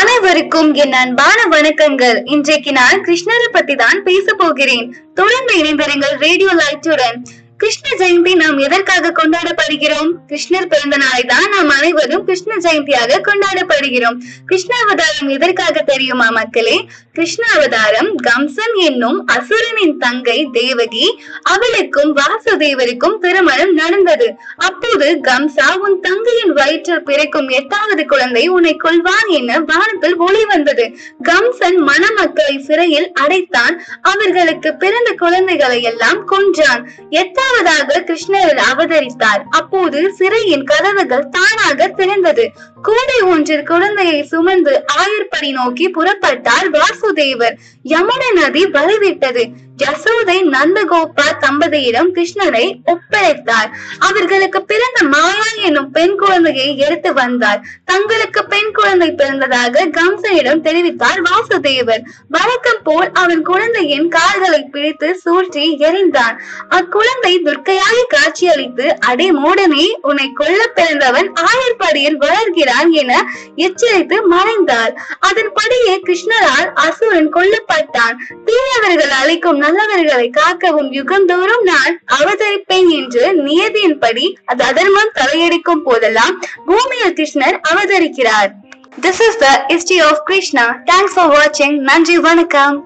அனைவருக்கும் என் அன்பான வணக்கங்கள். இன்றைக்கு நான் கிருஷ்ணரை பத்தி தான் பேச போகிறேன். தொடர்ந்து இணைந்திருங்கள் ரேடியோ லைட்டுடன். கிருஷ்ண ஜெயந்தி நாம் எதற்காக கொண்டாடப்படுகிறோம்? கிருஷ்ணர் பிறந்த நாளை தான் நாம் அனைவரும் கிருஷ்ண ஜெயந்தியாக கொண்டாடப்படுகிறோம். கிருஷ்ண அவதாரம் எதற்காக தெரியுமா மக்களே? கிருஷ்ண அவதாரம் கம்சன் என்னும் அசுரனின் தங்கை தேவகி அவளுக்கும் வாசுதேவருக்கும் திருமணம் நடந்தது. அப்போது கம்சா உன் தங்கையின் வயிற்றில் பிறக்கும் எட்டாவது குழந்தை உன்னை கொள்வான் என வானத்தில் ஒளி வந்தது. கம்சன் மணமக்களை சிறையில் அடைத்தான். அவர்களுக்கு பிறந்த குழந்தைகளை எல்லாம் கொன்றான். எட்டாவது எட்டாவதாக கிருஷ்ணர் அவதரித்தார். அப்போது சிறையின் கதவுகள் தானாக திறந்தது. கூடை ஒன்றில் குழந்தையை சுமந்து ஆயர்படி நோக்கி புறப்பட்டார் வாசுதேவர். யமுன நதி வழிவிட்டது யசோதை நந்தகோபால் தம்பதியிடம் கிருஷ்ணரை ஒப்படைத்தார். அவர்களுக்கு பிறந்த மாயா என்னும் பெண் குழந்தையை எடுத்து வந்தார். தங்களுக்கு பெண் குழந்தை பிறந்ததாக கம்சனிடம் தெரிவித்தார் வாசுதேவர் வழக்கம் போல் அவன் குழந்தையின் கால்களை பிடித்து சூழ்ச்சி எரிந்தான் அக்குழந்தை துர்க்கையாக காட்சியளித்து அடே மூடனே உன்னை கொல்ல பிறந்தவன் ஆயர்படியில் வளர்கிறான் என எச்சரித்து மறைந்தார் அதன்படியே கிருஷ்ணரால் அசுரன் கொல்லப்பட்டான். தீயவர்கள் அழைக்கும் நல்லவர்களை காக்கவும் யுகந்தோறும் நான் அவதரிப்பேன் என்று நியதியின்படி அது அதர்மம் தலையடிக்கும் போதெல்லாம் பூமியில் கிருஷ்ணர் அவதரிக்கிறார். This is the history of Krishna thanks for வாட்சிங் நன்றி வணக்கம்.